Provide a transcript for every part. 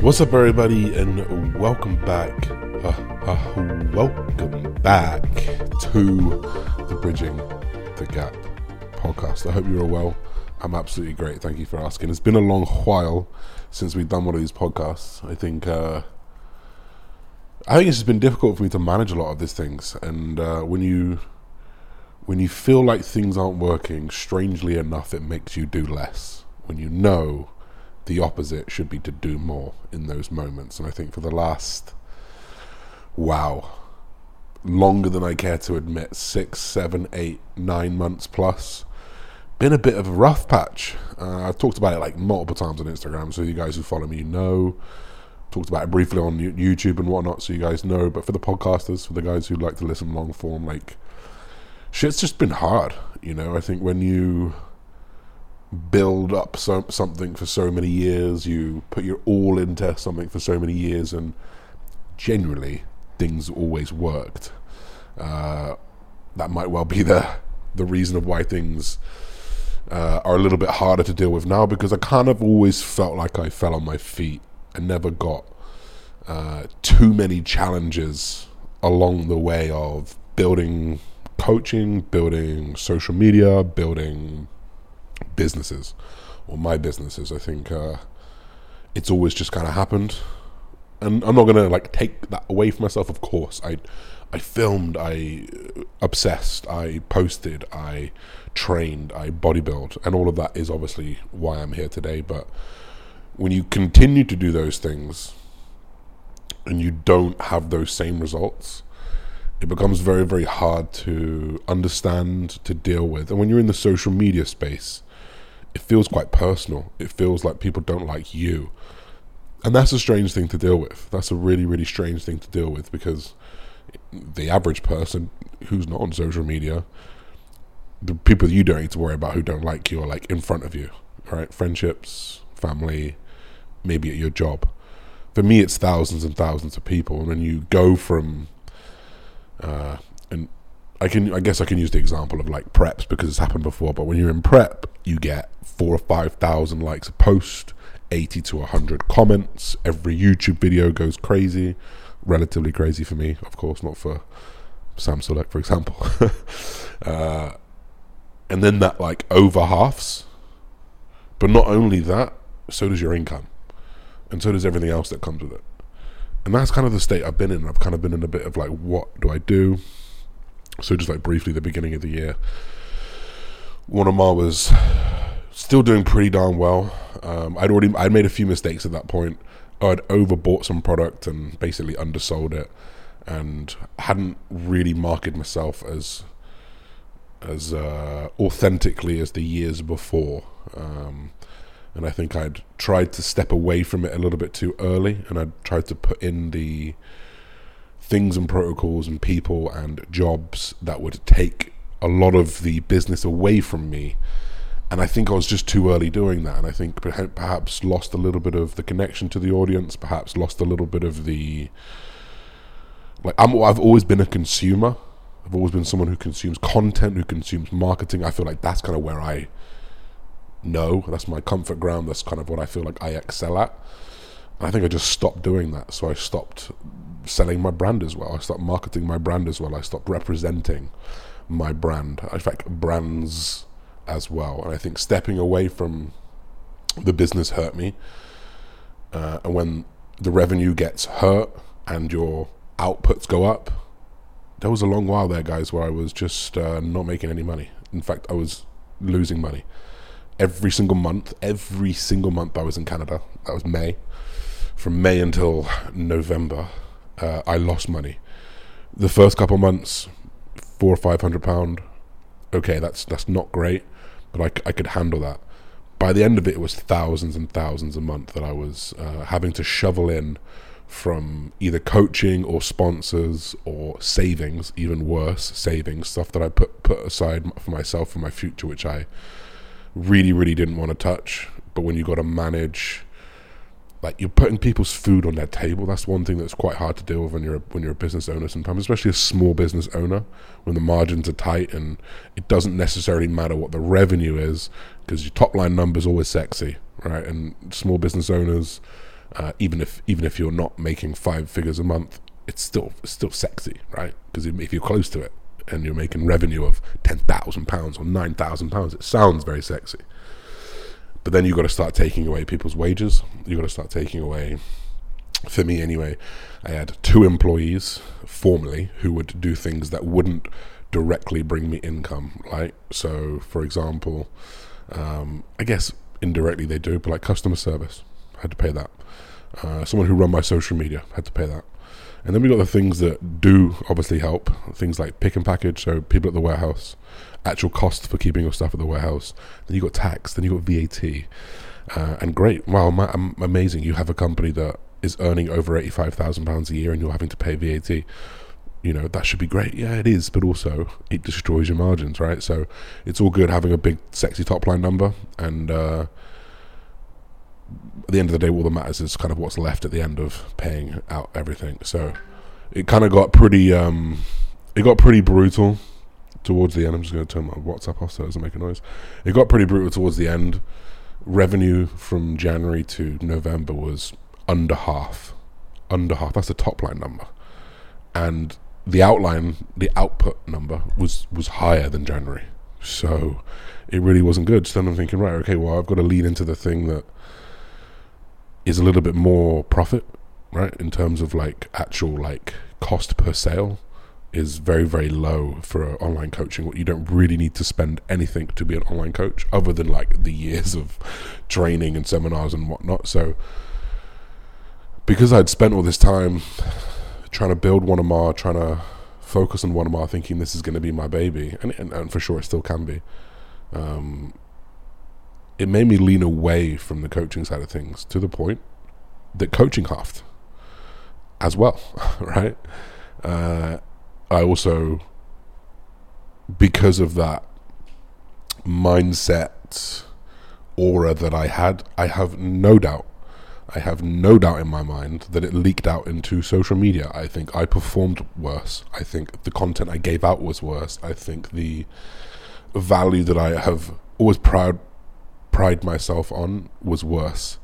What's up, everybody, and welcome back. Uh, uh, welcome back to the Bridging the Gap podcast. I hope you're all well. I'm absolutely great. Thank you for asking. It's been a long while since we've done one of these podcasts. I think uh, I think it's just been difficult for me to manage a lot of these things, and uh, when you when you feel like things aren't working, strangely enough, it makes you do less. When you know the opposite should be to do more in those moments, and I think for the last wow, longer than I care to admit, six, seven, eight, nine months plus been a bit of a rough patch. Uh, I've talked about it like multiple times on Instagram, so you guys who follow me know. Talked about it briefly on YouTube and whatnot, so you guys know. But for the podcasters, for the guys who like to listen long form, like shit's just been hard. You know, I think when you build up so, something for so many years, you put your all into something for so many years, and generally things always worked. Uh, that might well be the the reason of why things uh, are a little bit harder to deal with now because I kind of always felt like I fell on my feet and never got uh, too many challenges along the way of building coaching, building social media, building businesses or my businesses. I think uh, it's always just kind of happened, and I'm not gonna like take that away from myself. Of course, I I filmed, I obsessed, I posted, I trained, I bodybuild, and all of that is obviously why I'm here today. But when you continue to do those things and you don't have those same results, it becomes very, very hard to understand, to deal with. And when you're in the social media space, it feels quite personal. It feels like people don't like you. And that's a strange thing to deal with. That's a really, really strange thing to deal with because the average person who's not on social media the people you don't need to worry about who don't like you are like in front of you, right? Friendships, family, maybe at your job. For me, it's thousands and thousands of people, and when you go from, uh, I can, I guess I can use the example of like preps because it's happened before. But when you're in prep, you get four or five thousand likes a post, eighty to hundred comments. Every YouTube video goes crazy, relatively crazy for me, of course, not for Sam Sulek, for example. uh, and then that like over halves. But not only that, so does your income, and so does everything else that comes with it. And that's kind of the state I've been in. I've kind of been in a bit of like, what do I do? So just like briefly, the beginning of the year, Wanamar was still doing pretty darn well. Um, I'd already I'd made a few mistakes at that point. I'd overbought some product and basically undersold it, and hadn't really marketed myself as as uh, authentically as the years before. Um, and I think I'd tried to step away from it a little bit too early, and I'd tried to put in the things and protocols and people and jobs that would take a lot of the business away from me. And I think I was just too early doing that, and I think perhaps lost a little bit of the connection to the audience, perhaps lost a little bit of the like. I'm, I've always been a consumer, I've always been someone who consumes content, who consumes marketing. I feel like that's kind of where I know. That's my comfort ground. That's kind of what I feel like I excel at. I think I just stopped doing that. So I stopped selling my brand as well. I stopped marketing my brand as well. I stopped representing my brand. In fact, brands as well. And I think stepping away from the business hurt me. Uh, and when the revenue gets hurt and your outputs go up, there was a long while there, guys, where I was just uh, not making any money. In fact, I was losing money every single month. Every single month I was in Canada. That was May. From May until November, uh, I lost money. The first couple months, four or five hundred pound. Okay, that's that's not great, but I, I could handle that. By the end of it, it was thousands and thousands a month that I was uh, having to shovel in from either coaching or sponsors or savings, even worse, savings, stuff that I put put aside for myself for my future, which I really, really didn't want to touch. But when you got to manage, like you're putting people's food on their table, that's one thing that's quite hard to deal with when you're a, when you're a business owner sometimes, especially a small business owner when the margins are tight and it doesn't necessarily matter what the revenue is because your top line number is always sexy, right? And small business owners uh, even if even if you're not making five figures a month, it's still it's still sexy, right? Because if you're close to it and you're making revenue of ten thousand pounds or nine thousand pounds, it sounds very sexy. But then you've got to start taking away people's wages. You've got to start taking away. For me, anyway, I had two employees formerly who would do things that wouldn't directly bring me income. Like, so for example, um, I guess indirectly they do, but like customer service, I had to pay that. Uh, someone who run my social media had to pay that. And then we got the things that do obviously help, things like pick and package, so people at the warehouse, actual cost for keeping your stuff at the warehouse. Then you got tax, then you got VAT, uh, and great, wow, ma- amazing! You have a company that is earning over eighty-five thousand pounds a year, and you're having to pay VAT. You know that should be great. Yeah, it is, but also it destroys your margins, right? So it's all good having a big, sexy top line number, and uh, at the end of the day, all that matters is kind of what's left at the end of paying out everything. So it kind of got pretty, um, it got pretty brutal towards the end. I'm just going to turn my WhatsApp off so it doesn't make a noise. It got pretty brutal towards the end. Revenue from January to November was under half. Under half. That's the top line number. And the outline, the output number was was higher than January. So it really wasn't good. So then I'm thinking, right, okay, well, I've got to lean into the thing that is a little bit more profit, right? In terms of like actual like cost per sale is very very low for online coaching. You don't really need to spend anything to be an online coach, other than like the years of training and seminars and whatnot. So because I'd spent all this time trying to build Wanamar, trying to focus on Wanamar, thinking this is going to be my baby, and, and, and for sure it still can be. Um, it made me lean away from the coaching side of things to the point that coaching halved as well, right? Uh, I also, because of that mindset aura that I had, I have no doubt, I have no doubt in my mind that it leaked out into social media. I think I performed worse. I think the content I gave out was worse. I think the value that I have always proud pride myself on was worse.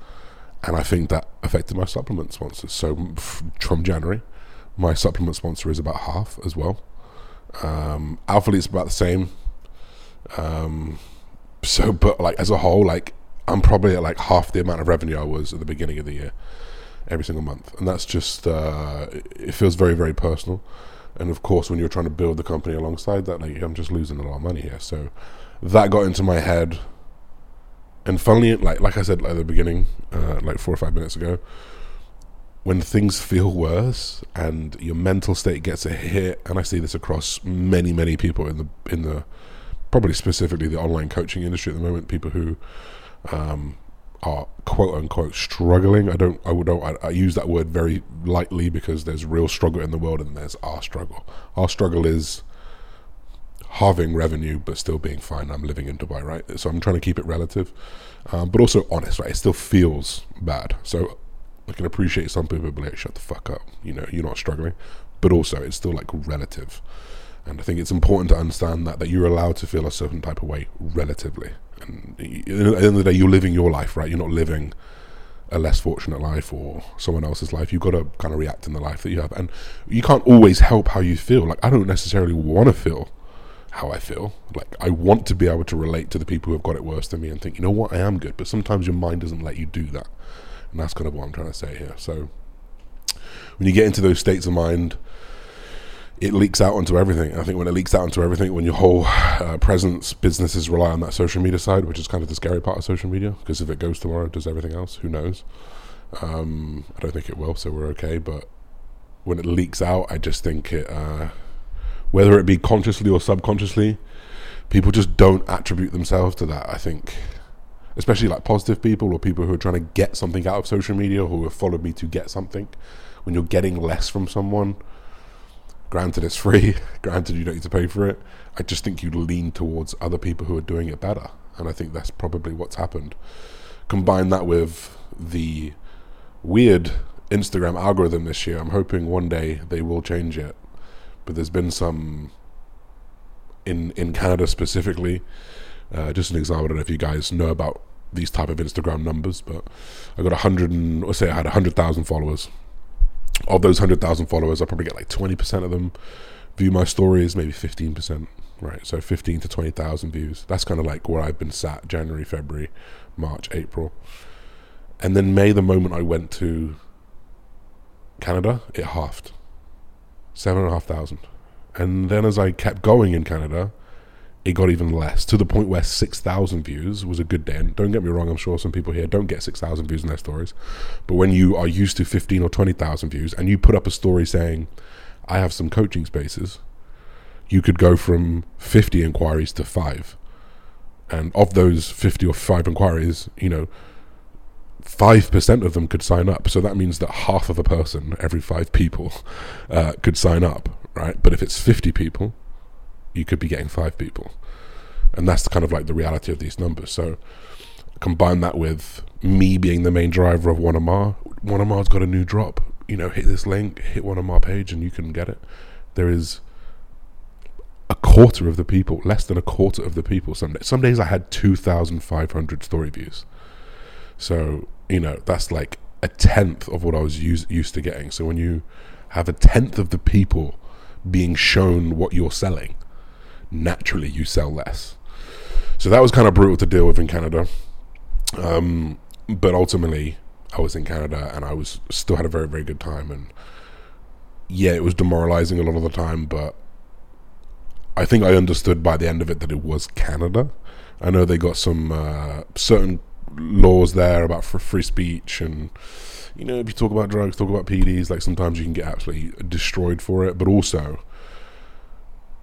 And I think that affected my supplement sponsors. So from January, my supplement sponsor is about half as well. Um, Alphalete's about the same. Um, so, but like as a whole, like I'm probably at like half the amount of revenue I was at the beginning of the year, every single month, and that's just uh, it feels very very personal. And of course, when you're trying to build the company alongside that, like I'm just losing a lot of money here. So that got into my head and funnily, like like I said at the beginning, uh, like four or five minutes ago, when things feel worse and your mental state gets a hit, and I see this across many many people in the in the probably specifically the online coaching industry at the moment, people who um, are quote unquote struggling. I don't I would I, I use that word very lightly because there's real struggle in the world and there's our struggle. Our struggle is halving revenue but still being fine. I'm living in Dubai, right? So I'm trying to keep it relative, um, but also honest, right? It still feels bad. So I can appreciate some people be like, shut the fuck up, you know, you're not struggling, but also it's still like relative. And I think it's important to understand that that you're allowed to feel a certain type of way relatively. And at the end of the day, you're living your life, right? You're not living a less fortunate life or someone else's life. You've got to kind of react in the life that you have, and you can't always help how you feel. Like I don't necessarily want to feel how I feel. Like I want to be able to relate to the people who have got it worse than me and think, you know what, I am good. But sometimes your mind doesn't let you do that, and that's kind of what I'm trying to say here. So when you get into those states of mind, it leaks out onto everything. I think when it leaks out onto everything, when your whole uh, presence, businesses rely on that social media side, which is kind of the scary part of social media, because if it goes tomorrow, does everything else? Who knows? Um, I don't think it will, so we're okay. But when it leaks out, I just think it. Uh, whether it be consciously or subconsciously, people just don't attribute themselves to that. I think, especially like positive people or people who are trying to get something out of social media or who have followed me to get something. When you're getting less from someone, granted it's free, granted you don't need to pay for it. I just think you lean towards other people who are doing it better, and I think that's probably what's happened. Combine that with the weird Instagram algorithm this year. I'm hoping one day they will change it but there's been some in in Canada specifically. Uh, just an example. I don't know if you guys know about these type of Instagram numbers, but I got a hundred and let's say I had a hundred thousand followers. Of those hundred thousand followers, I probably get like twenty percent of them view my stories, maybe fifteen percent. Right, so fifteen to twenty thousand views. That's kind of like where I've been sat January, February, March, April, and then May. The moment I went to Canada, it halved, seven and a half thousand, and then as I kept going in Canada, it got even less to the point where 6,000 views was a good day. And don't get me wrong, I'm sure some people here don't get 6,000 views in their stories. But when you are used to 15 or 20,000 views and you put up a story saying, I have some coaching spaces, you could go from 50 inquiries to five. And of those 50 or five inquiries, you know, 5% of them could sign up. So that means that half of a person, every five people, uh, could sign up, right? But if it's 50 people, you could be getting five people. And that's kind of like the reality of these numbers. So combine that with me being the main driver of One Amar. One Amar's got a new drop. You know, hit this link, hit One Amar page, and you can get it. There is a quarter of the people, less than a quarter of the people. Some days, some days I had two thousand five hundred story views. So you know that's like a tenth of what I was used used to getting. So when you have a tenth of the people being shown what you're selling, naturally you sell less. So that was kind of brutal to deal with in Canada. Um, but ultimately, I was in Canada and I was still had a very very good time. And yeah, it was demoralizing a lot of the time, but I think I understood by the end of it that it was Canada. I know they got some uh, certain laws there about free speech and you know if you talk about drugs talk about pds like sometimes you can get absolutely destroyed for it but also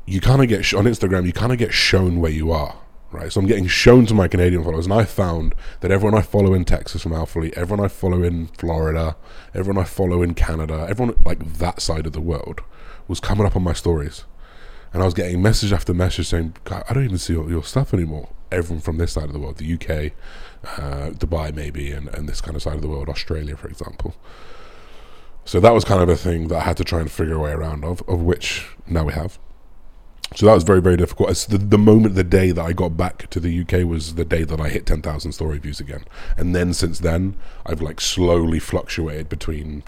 you kind of get sh- on Instagram, you kind of get shown where you are, right? So I'm getting shown to my Canadian followers, and I found that everyone I follow in Texas from Alphalete, everyone I follow in Florida, everyone I follow in Canada, everyone like that side of the world was coming up on my stories, and I was getting message after message saying, "I don't even see your stuff anymore." Everyone from this side of the world, the UK, uh, Dubai, maybe, and, and this kind of side of the world, Australia, for example. So that was kind of a thing that I had to try and figure a way around of, of which now we have. So that was very, very difficult. It's the, the moment, the day that I got back to the UK was the day that I hit 10,000 story views again. And then since then, I've like slowly fluctuated between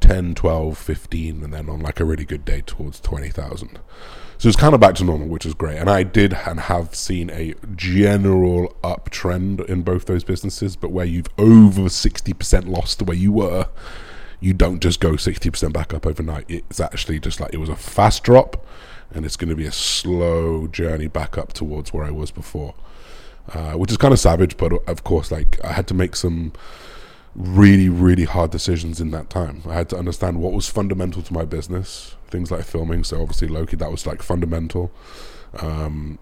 10, 12, 15, and then on like a really good day towards 20,000. So it's kind of back to normal, which is great. And I did and have seen a general uptrend in both those businesses, but where you've over 60% lost the way you were, you don't just go 60% back up overnight. It's actually just like it was a fast drop and it's going to be a slow journey back up towards where I was before, uh, which is kind of savage. But of course, like I had to make some really, really hard decisions in that time. I had to understand what was fundamental to my business, things like filming. So obviously, Loki, that was like fundamental. Um,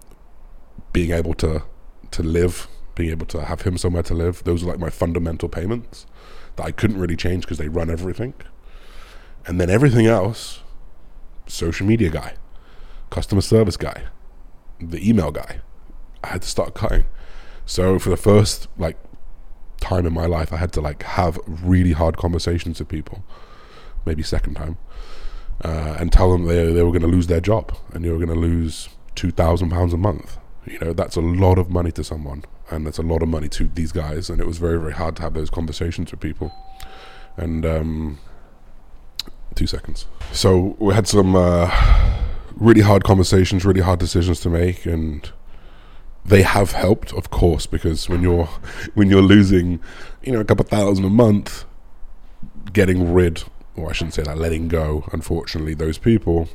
being able to to live, being able to have him somewhere to live. Those are like my fundamental payments that I couldn't really change because they run everything. And then everything else, social media guy customer service guy, the email guy. I had to start cutting. So for the first like time in my life, I had to like have really hard conversations with people. Maybe second time, uh, and tell them they they were going to lose their job and you were going to lose two thousand pounds a month. You know that's a lot of money to someone, and that's a lot of money to these guys. And it was very very hard to have those conversations with people. And um, two seconds. So we had some. Uh, really hard conversations, really hard decisions to make, and they have helped, of course, because when you're when you're losing, you know, a couple thousand a month, getting rid, or I shouldn't say that, letting go, unfortunately, those people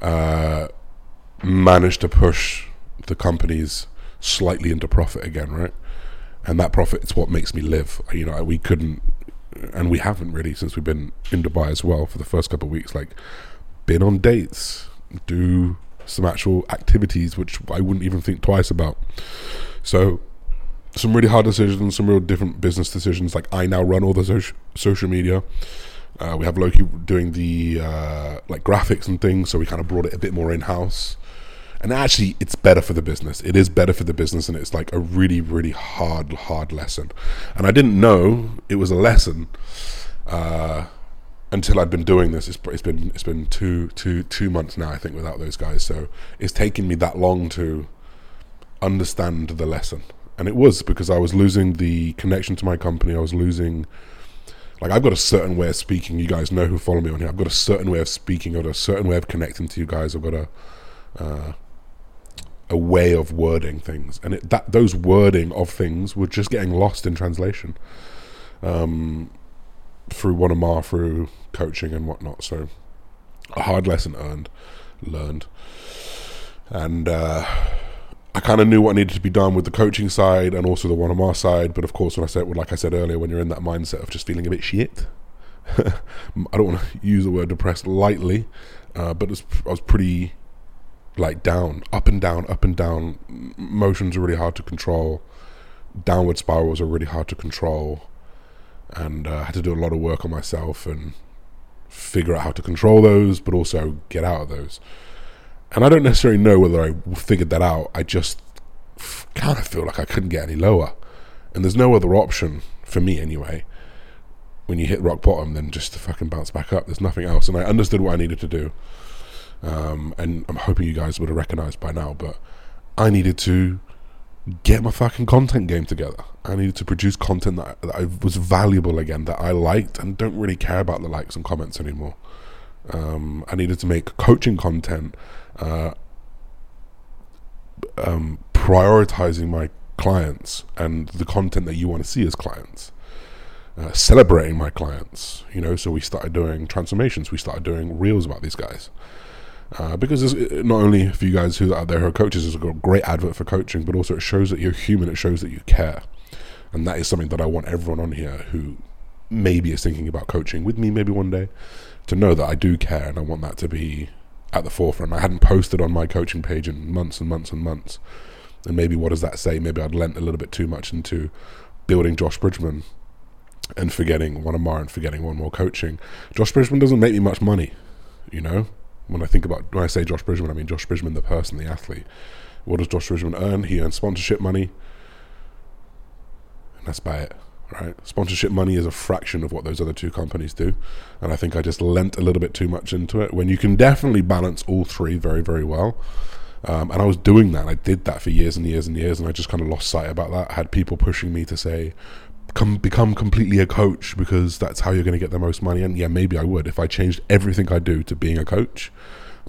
uh, managed to push the companies slightly into profit again, right? And that profit is what makes me live. You know, we couldn't, and we haven't really since we've been in Dubai as well for the first couple of weeks. Like, been on dates, do some actual activities which I wouldn't even think twice about. So, some really hard decisions, some real different business decisions. Like I now run all the social social media. Uh, we have Loki doing the uh, like graphics and things, so we kind of brought it a bit more in house. And actually, it's better for the business. It is better for the business, and it's like a really, really hard, hard lesson. And I didn't know it was a lesson. Uh, until I'd been doing this, it's, it's been it's been two two two months now, I think, without those guys. So it's taken me that long to understand the lesson, and it was because I was losing the connection to my company. I was losing, like, I've got a certain way of speaking. You guys know who follow me on here. I've got a certain way of speaking. I've got a certain way of connecting to you guys. I've got a uh, a way of wording things, and it, that those wording of things were just getting lost in translation um, through Wanamar, through coaching and whatnot. So a hard lesson earned, learned, and uh, I kind of knew what needed to be done with the coaching side and also the Wanamar side. But of course, when I said, well, like I said earlier, when you're in that mindset of just feeling a bit shit, I don't want to use the word depressed lightly, uh, but was, I was pretty like down, up and down, up and down. Motions are really hard to control. Downward spirals are really hard to control, and uh, I had to do a lot of work on myself and figure out how to control those, but also get out of those. And I don't necessarily know whether I figured that out. I just kind of feel like I couldn't get any lower, and there's no other option for me anyway. When you hit rock bottom, then just to fucking bounce back up. There's nothing else, and I understood what I needed to do. Um, and I'm hoping you guys would have recognized by now, but I needed to get my fucking content game together. I needed to produce content that, that I was valuable again, that I liked, and don't really care about the likes and comments anymore. Um, I needed to make coaching content, uh, um, prioritizing my clients and the content that you want to see as clients. Uh, celebrating my clients, you know, so we started doing transformations. We started doing reels about these guys. Uh, because it's not only for you guys who are out there who are coaches, it's a great advert for coaching, but also it shows that you're human. It shows that you care, and that is something that I want everyone on here who maybe is thinking about coaching with me, maybe one day, to know that I do care, and I want that to be at the forefront. I hadn't posted on my coaching page in months and months and months, and maybe what does that say? Maybe I'd lent a little bit too much into building Josh Bridgman and forgetting Wanamar and forgetting one more coaching. Josh Bridgman doesn't make me much money, you know when I think about when I say Josh Bridgman, I mean Josh Bridgman, the person, the athlete. What does Josh Bridgman earn? He earns sponsorship money, and that's about it. Right? Sponsorship money is a fraction of what those other two companies do, and I think I just lent a little bit too much into it. When you can definitely balance all three very, very well. Um, and I was doing that. I did that for years and years and years, and I just kind of lost sight about that. I had people pushing me to say, come become completely a coach because that's how you're going to get the most money. And yeah, maybe I would if I changed everything I do to being a coach.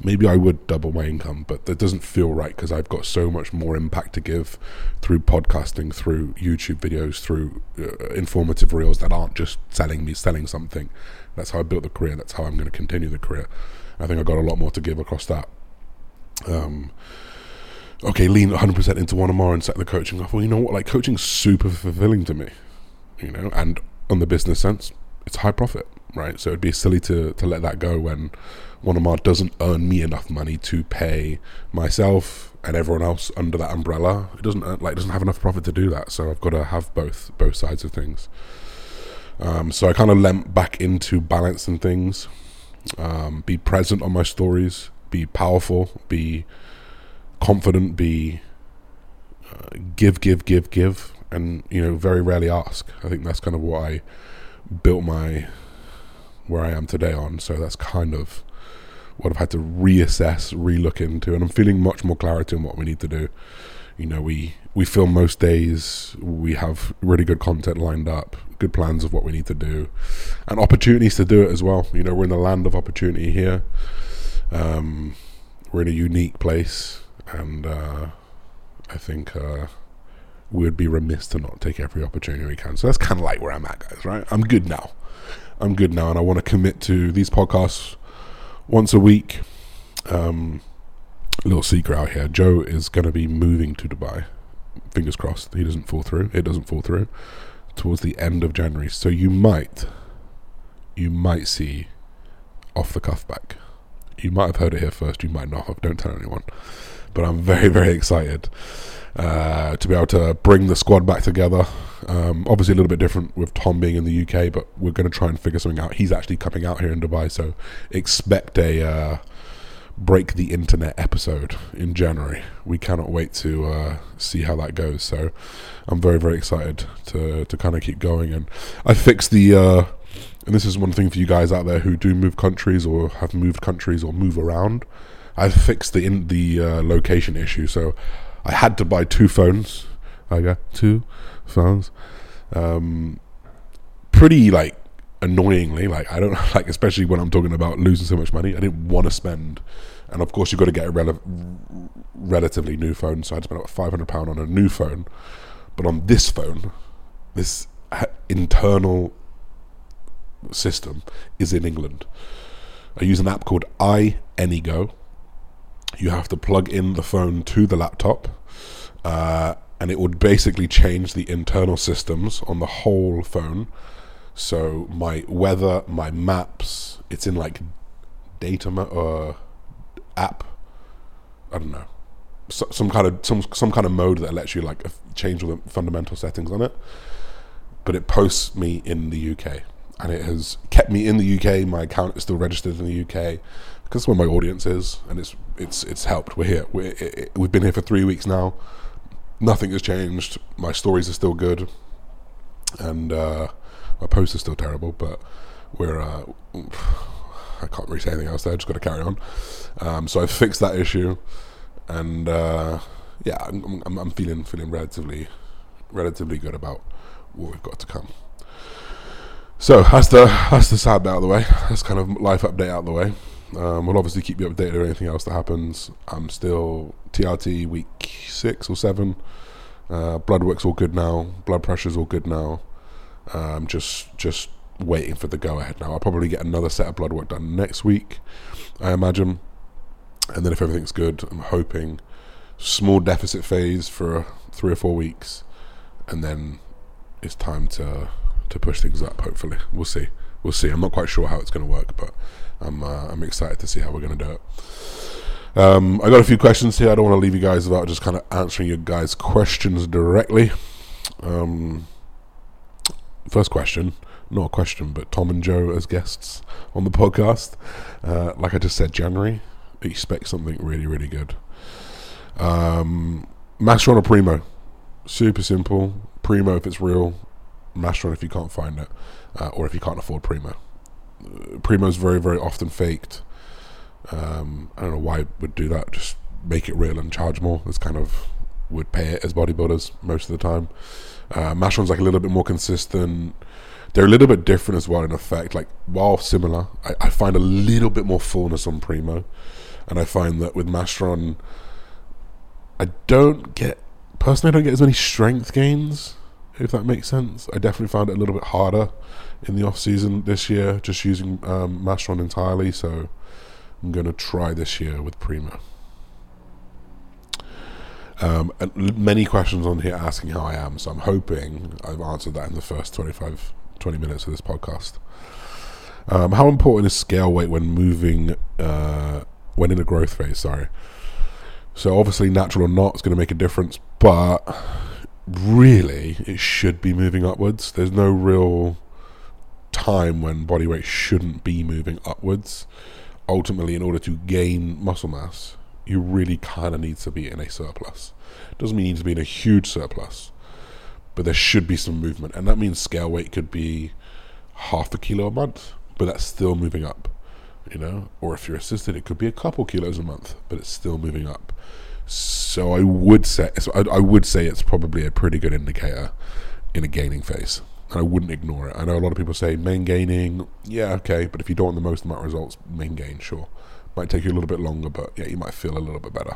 Maybe I would double my income, but that doesn't feel right because I've got so much more impact to give through podcasting, through YouTube videos, through uh, informative reels that aren't just selling me selling something. That's how I built the career. That's how I'm going to continue the career. I think I've got a lot more to give across that. Um, okay, lean 100% into Wanamar and set the coaching off. Well, you know what? Like, coaching's super fulfilling to me you know, and on the business sense, it's high profit, right? So it'd be silly to, to let that go when Wanamar doesn't earn me enough money to pay myself and everyone else under that umbrella. It doesn't like doesn't have enough profit to do that. So I've got to have both both sides of things. Um, so I kind of lent back into balancing things, um, be present on my stories, be powerful, be confident, be uh, give, give, give, give and you know very rarely ask. I think that's kind of what I built my where I am today on. So that's kind of what I've had to reassess, relook into, and I'm feeling much more clarity on what we need to do. You know, we we film most days. We have really good content lined up, good plans of what we need to do, and opportunities to do it as well. You know, we're in the land of opportunity here. Um, we're in a unique place, and uh, I think uh, we would be remiss to not take every opportunity we can. So that's kind of like where I'm at, guys, right? I'm good now. I'm good now, and I want to commit to these podcasts once a week. Um, little secret out here Joe is going to be moving to Dubai. Fingers crossed he doesn't fall through. It doesn't fall through towards the end of January. So you might, you might see off the cuff back. You might have heard it here first. You might not have. Don't tell anyone. But I'm very, very excited uh, to be able to bring the squad back together. Um, obviously, a little bit different with Tom being in the UK, but we're going to try and figure something out. He's actually coming out here in Dubai, so expect a uh, break the internet episode in January. We cannot wait to uh, see how that goes. So I'm very, very excited to to kind of keep going. And I fixed the. Uh, and this is one thing for you guys out there who do move countries or have moved countries or move around. I've fixed the in the uh, location issue, so I had to buy two phones. I got two phones. Um, pretty like annoyingly, like I don't like, especially when I'm talking about losing so much money. I didn't want to spend, and of course you've got to get a rel- relatively new phone. So I had spent about five hundred pound on a new phone, but on this phone, this internal system is in England. I use an app called iAnyGo. You have to plug in the phone to the laptop, uh, and it would basically change the internal systems on the whole phone. So my weather, my maps, it's in like data uh, app. I don't know, so, some kind of some some kind of mode that lets you like change all the fundamental settings on it. But it posts me in the UK and it has kept me in the UK. My account is still registered in the UK because where my audience is, and it's it's it's helped. We're here. We're, it, we've been here for three weeks now. Nothing has changed. My stories are still good, and uh, my posts are still terrible. But we're uh, I can't really say anything else there. Just got to carry on. Um, so I fixed that issue, and uh, yeah, I'm, I'm, I'm feeling feeling relatively relatively good about what we've got to come. So that's the that's the sad bit out of the way. That's kind of life update out of the way. Um, we'll obviously keep you updated on anything else that happens. I'm still TRT week six or seven. Uh, blood work's all good now. Blood pressure's all good now. Um, just just waiting for the go ahead now. I'll probably get another set of blood work done next week, I imagine. And then if everything's good, I'm hoping small deficit phase for three or four weeks, and then it's time to to push things up. Hopefully, we'll see. We'll see. I'm not quite sure how it's going to work, but I'm uh, I'm excited to see how we're going to do it. Um, I got a few questions here. I don't want to leave you guys without just kind of answering your guys' questions directly. Um, first question, not a question, but Tom and Joe as guests on the podcast. Uh, like I just said, January, expect something really, really good. Um, Masteron a Primo, super simple. Primo if it's real, Masteron if you can't find it, uh, or if you can't afford Primo. Primo is very, very often faked. Um, I don't know why would do that. Just make it real and charge more. It's kind of would pay it as bodybuilders most of the time. Uh, Masteron's like a little bit more consistent. They're a little bit different as well in effect. Like while similar, I, I find a little bit more fullness on Primo, and I find that with Masteron, I don't get personally. I don't get as many strength gains if that makes sense. I definitely found it a little bit harder in the off season this year, just using um, Masteron entirely. So I'm going to try this year with Primo. Um, many questions on here asking how I am, so I'm hoping I've answered that in the first 25, 20 minutes of this podcast. Um, how important is scale weight when moving, uh, when in a growth phase? Sorry. So obviously, natural or not is going to make a difference, but really it should be moving upwards. There's no real time when body weight shouldn't be moving upwards. Ultimately, in order to gain muscle mass, you really kind of need to be in a surplus. Doesn't mean you need to be in a huge surplus, but there should be some movement, and that means scale weight could be half a kilo a month, but that's still moving up. You know, or if you're assisted, it could be a couple kilos a month, but it's still moving up. So I would say I would say it's probably a pretty good indicator in a gaining phase. And I wouldn't ignore it. I know a lot of people say main gaining, yeah, okay, but if you don't want the most amount of results, main gain, sure. Might take you a little bit longer, but yeah, you might feel a little bit better.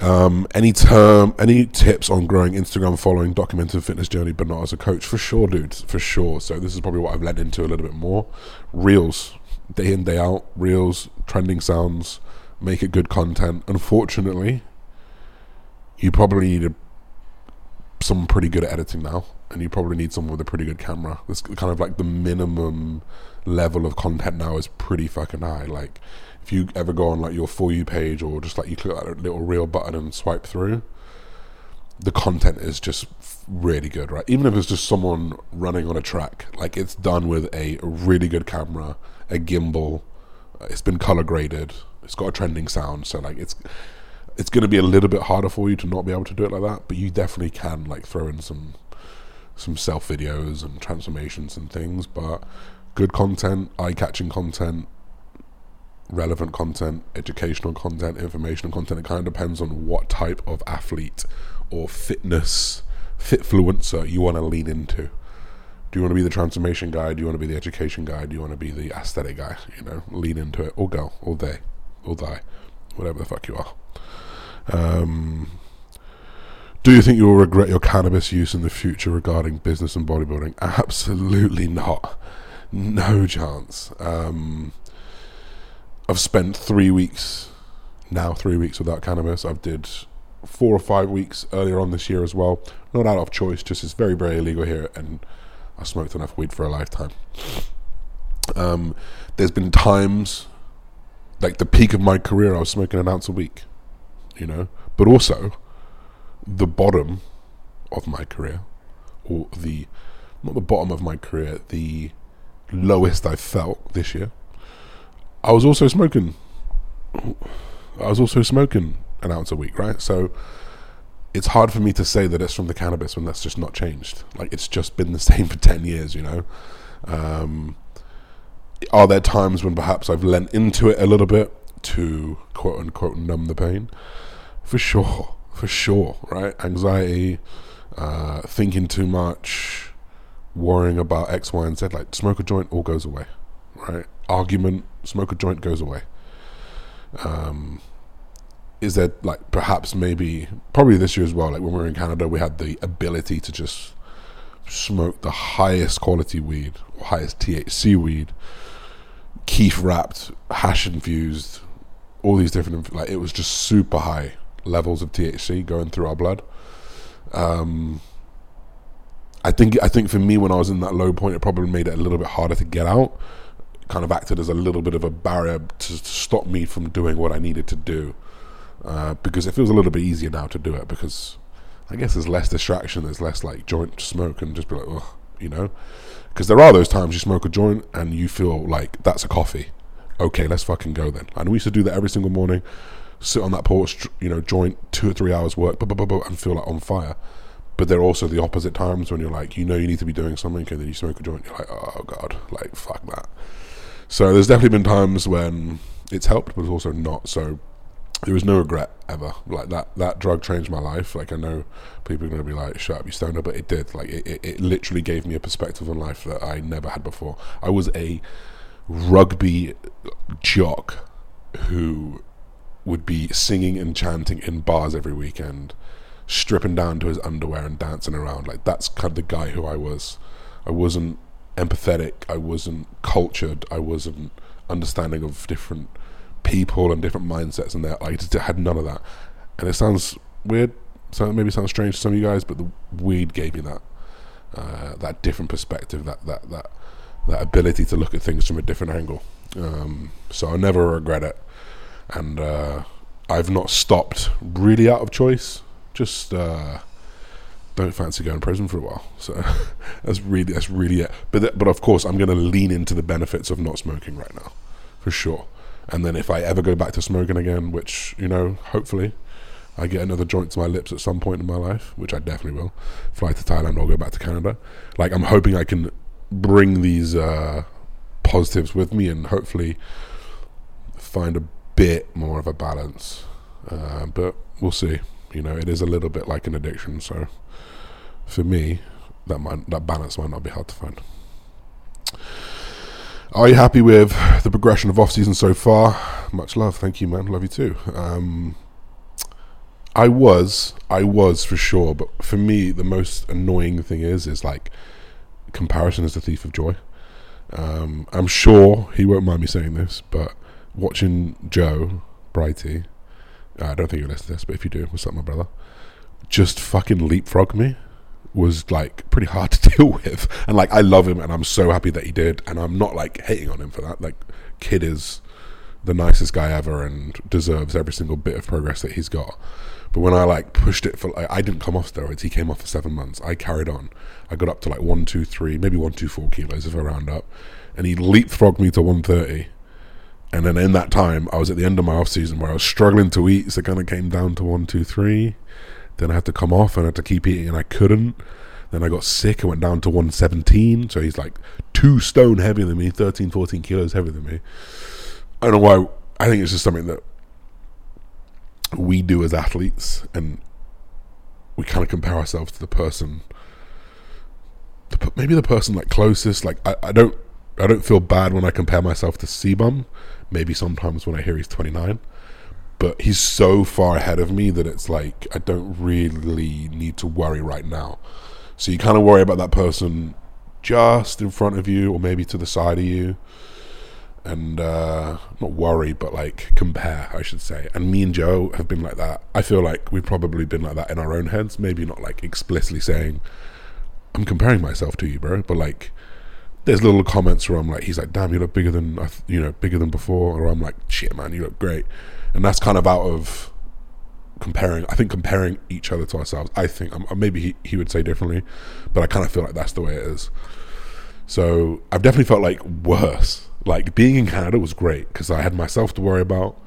Um, any term, any tips on growing Instagram following, documented fitness journey, but not as a coach? For sure, dude, for sure. So this is probably what I've led into a little bit more. Reels, day in, day out, reels, trending sounds, make it good content. Unfortunately, you probably need a, someone pretty good editing now, and you probably need someone with a pretty good camera. This kind of like the minimum level of content now is pretty fucking high. Like, if you ever go on like your for you page or just like you click that little reel button and swipe through, the content is just really good, right? Even if it's just someone running on a track, like it's done with a really good camera, a gimbal, uh, it's been color graded, it's got a trending sound, so like it's it's going to be a little bit harder for you to not be able to do it like that. But you definitely can like throw in some some self videos and transformations and things. But good content, eye catching content, relevant content, educational content, informational content. It kind of depends on what type of athlete or fitness, fitfluencer you want to lean into. Do you want to be the transformation guy? Do you want to be the education guy? Do you want to be the aesthetic guy? You know, lean into it, or go, or they, or die, whatever the fuck you are. Um, do you think you will regret your cannabis use in the future regarding business and bodybuilding? Absolutely not. No chance. Um, I've spent three weeks now, three weeks without cannabis. I've did four or five weeks earlier on this year as well. Not out of choice, just it's very, very illegal here, and I smoked enough weed for a lifetime. Um, there's been times, like the peak of my career, I was smoking an ounce a week, you know, but also the bottom of my career, or the not the bottom of my career, the lowest I felt this year. I was also smoking. I was also smoking an ounce a week, right? So it's hard for me to say that it's from the cannabis when that's just not changed. Like it's just been the same for ten years, you know. Um, are there times when perhaps I've lent into it a little bit to quote unquote numb the pain? For sure, for sure, right? Anxiety, uh, thinking too much, worrying about X, Y, and Z. Like smoke a joint, all goes away, right? Argument, smoke a joint goes away. Um, is there like perhaps maybe probably this year as well? Like when we were in Canada, we had the ability to just smoke the highest quality weed, highest THC weed, keef wrapped, hash infused, all these different like it was just super high levels of THC going through our blood. Um, I think I think for me when I was in that low point, it probably made it a little bit harder to get out. kind of acted as a little bit of a barrier to, to stop me from doing what I needed to do. Uh, because it feels a little bit easier now to do it because I guess there's less distraction, there's less like joint smoke and just be like, ugh, you know? Because there are those times you smoke a joint and you feel like that's a coffee. Okay, let's fucking go then. And we used to do that every single morning, sit on that porch, you know, joint, two or three hours work, and feel like on fire. But there are also the opposite times when you're like, you know, you need to be doing something, and then you smoke a joint, you're like, oh god, like fuck that. So there's definitely been times when it's helped, but it's also not. So there was no regret ever. Like that, that drug changed my life. Like I know people are going to be like, "Shut up, you stoner," but it did. Like it, it, it, literally gave me a perspective on life that I never had before. I was a rugby jock who would be singing and chanting in bars every weekend, stripping down to his underwear and dancing around. Like that's kind of the guy who I was. I wasn't empathetic. I wasn't cultured. I wasn't understanding of different people and different mindsets and that. I just had none of that. And it sounds weird, so maybe sounds strange to some of you guys, but the weed gave me that uh, that different perspective, that that that that ability to look at things from a different angle. Um, so I never regret it, and uh, I've not stopped really out of choice. Just uh, don't fancy going to prison for a while. So that's really that's really it. But th- but of course I'm going to lean into the benefits of not smoking right now, for sure. And then if I ever go back to smoking again, which, you know, hopefully I get another joint to my lips at some point in my life, which I definitely will, fly to Thailand or go back to Canada. Like, I'm hoping I can bring these uh, positives with me and hopefully find a bit more of a balance. Uh, but we'll see. You know, it is a little bit like an addiction, so for me, that might, that balance might not be hard to find. Are you happy with the progression of off season so far? Much love, thank you, man. Love you too. Um, I was, I was for sure, but for me, the most annoying thing is, is like comparison is the thief of joy. Um, I'm sure he won't mind me saying this, but watching Joe Brighty, I don't think you'll listen to this, but if you do, what's up, my brother? Just fucking leapfrog me was like pretty hard to deal with. And like I love him and I'm so happy that he did and I'm not like hating on him for that. Like kid is the nicest guy ever and deserves every single bit of progress that he's got. But when I like pushed it for like, I didn't come off steroids, he came off for seven months. I carried on. I got up to like one, two, three, maybe one, two, four kilos if I round up. And he leapfrogged me to one thirty. And then in that time I was at the end of my off season where I was struggling to eat, so it kinda came down to one, two, three. Then I had to come off and I had to keep eating, and I couldn't. Then I got sick. I went down to 117. So he's like two stone heavier than me, 13, 14 kilos heavier than me. I don't know why I think it's just something that we do as athletes, and we kind of compare ourselves to the person, maybe the person like closest. Like I, I don't, I don't feel bad when I compare myself to CBum. Maybe sometimes when I hear he's 29, but he's so far ahead of me that it's like I don't really need to worry right now. So you kind of worry about that person just in front of you, or maybe to the side of you and uh, not worry, but like compare, I should say. And me and Joe have been like that. I feel like we've probably been like that in our own heads. Maybe not like explicitly saying, "I'm comparing myself to you, bro," but like there's little comments where I'm like, he's like, "Damn, you look bigger than you know, bigger than before," or I'm like, "Shit, man, you look great," and that's kind of out of comparing. I think comparing each other to ourselves. I think um, maybe he, he would say differently, but I kind of feel like that's the way it is. So I've definitely felt like worse like being in Canada was great because I had myself to worry about.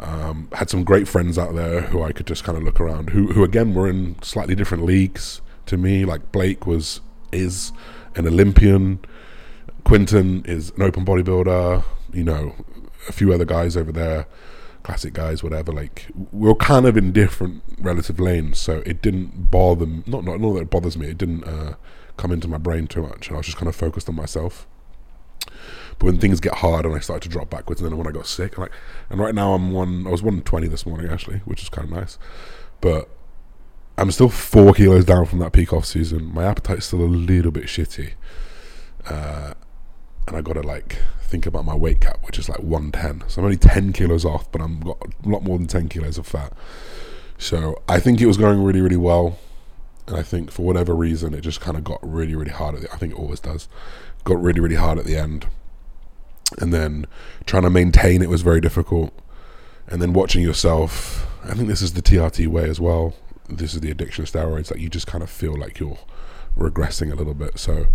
Um, had some great friends out there who I could just kind of look around. Who, who again were in slightly different leagues to me. Like Blake was is an Olympian. Quinton is an open bodybuilder. You know, a few other guys over there, classic guys, whatever. Like we are kind of in different relative lanes, so it didn't bother. Not not not that it bothers me. It didn't uh, come into my brain too much, and I was just kind of focused on myself. But when things get hard and I started to drop backwards, and then when I got sick, like, and right now I'm one. I was one twenty this morning actually, which is kind of nice. But I'm still four kilos down from that peak off season. My appetite's still a little bit shitty, uh, and I got to like think about my weight cap, which is like one ten. So I'm only ten kilos off, but I'm got a lot more than ten kilos of fat. So I think it was going really, really well. And I think for whatever reason, it just kind of got really, really hard. At the, I think it always does. Got really, really hard at the end and then trying to maintain it was very difficult. And then watching yourself, I think this is the TRT way as well. This is the addiction steroids that you just kind of feel like you're regressing a little bit. So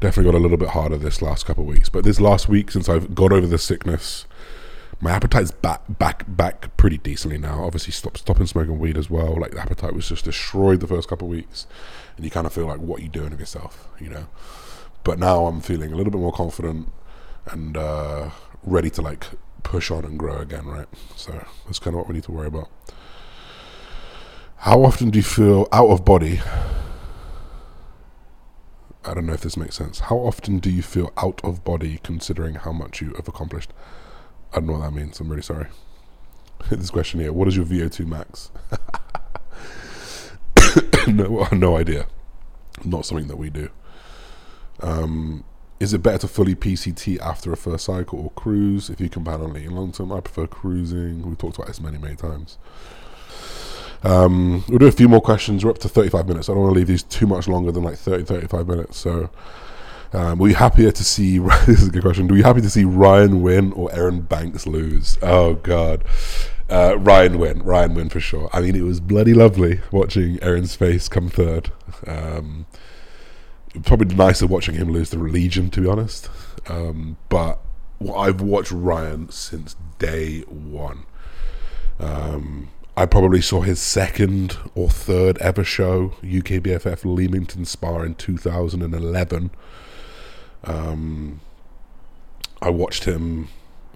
definitely got a little bit harder this last couple of weeks. But this last week, since I've got over the sickness, my appetite's back back back pretty decently now. Obviously, stop stopping smoking weed as well. Like the appetite was just destroyed the first couple of weeks, and you kind of feel like what are you doing of yourself, you know. But now I'm feeling a little bit more confident and uh, ready to like push on and grow again, right? So that's kind of what we need to worry about. How often do you feel out of body? I don't know if this makes sense. How often do you feel out of body considering how much you have accomplished? I don't know what that means. I'm really sorry. this question here What is your VO2 max? no, no idea. Not something that we do. Um, is it better to fully PCT after a first cycle or cruise if you can plan on eating long term? I prefer cruising. We've talked about this many, many times. Um, we'll do a few more questions. We're up to 35 minutes. I don't want to leave these too much longer than like 30, 35 minutes. So, um, were you happier to see? this is a good question. Were you happy to see Ryan win or Erin Banks lose? Oh God, uh, Ryan win. Ryan win for sure. I mean, it was bloody lovely watching Erin's face come third. Um, probably nicer watching him lose the Legion, to be honest. Um, but I've watched Ryan since day one. Um, I probably saw his second or third ever show, UKBFF Leamington Spa in 2011. Um, I watched him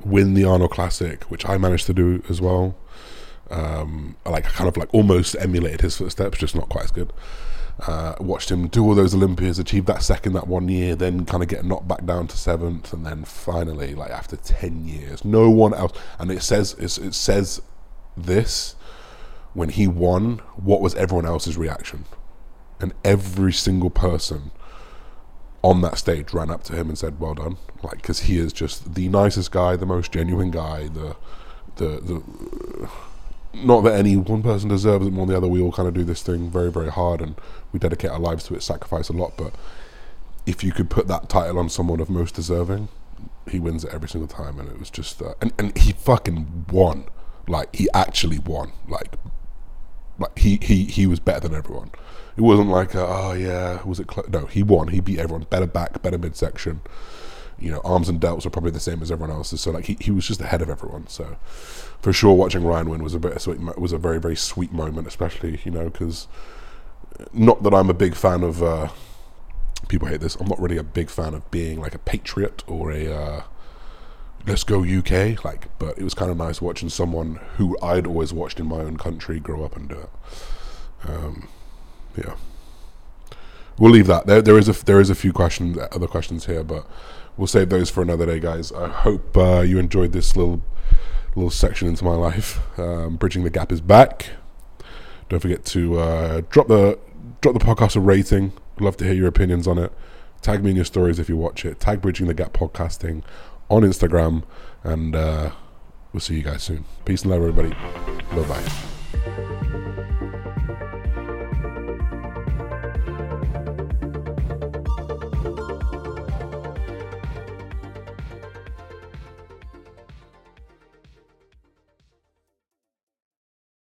win the Arnold Classic, which I managed to do as well. Um, I like kind of like almost emulated his footsteps, just not quite as good. Uh, watched him do all those Olympias, achieve that second that one year, then kind of get knocked back down to seventh, and then finally, like after ten years, no one else. And it says it says this when he won. What was everyone else's reaction? And every single person on that stage ran up to him and said, "Well done," like because he is just the nicest guy, the most genuine guy, the the the not that any one person deserves it more than the other. We all kind of do this thing very, very hard, and we dedicate our lives to it, sacrifice a lot. But if you could put that title on someone of most deserving, he wins it every single time, and it was just uh, and and he fucking won. Like he actually won. Like like he he he was better than everyone. It wasn't like uh, oh yeah, was it? Cl-? No, he won. He beat everyone. Better back, better midsection you know, arms and delts were probably the same as everyone else's. So like he, he was just ahead of everyone. So for sure, watching Ryan win was a bit sweet, was a very very sweet moment, especially you know because not that I'm a big fan of. Uh, people hate this. I'm not really a big fan of being like a patriot or a uh, let's go UK. Like, but it was kind of nice watching someone who I'd always watched in my own country grow up and do it. Um, yeah, we'll leave that. There, there is a there is a few questions, other questions here, but we'll save those for another day, guys. I hope uh, you enjoyed this little little section into my life. Um, Bridging the Gap is back. Don't forget to uh, drop the drop the podcast a rating. Love to hear your opinions on it. Tag me in your stories if you watch it. Tag Bridging the Gap podcasting on Instagram, and uh, we'll see you guys soon. Peace and love, everybody. Bye bye.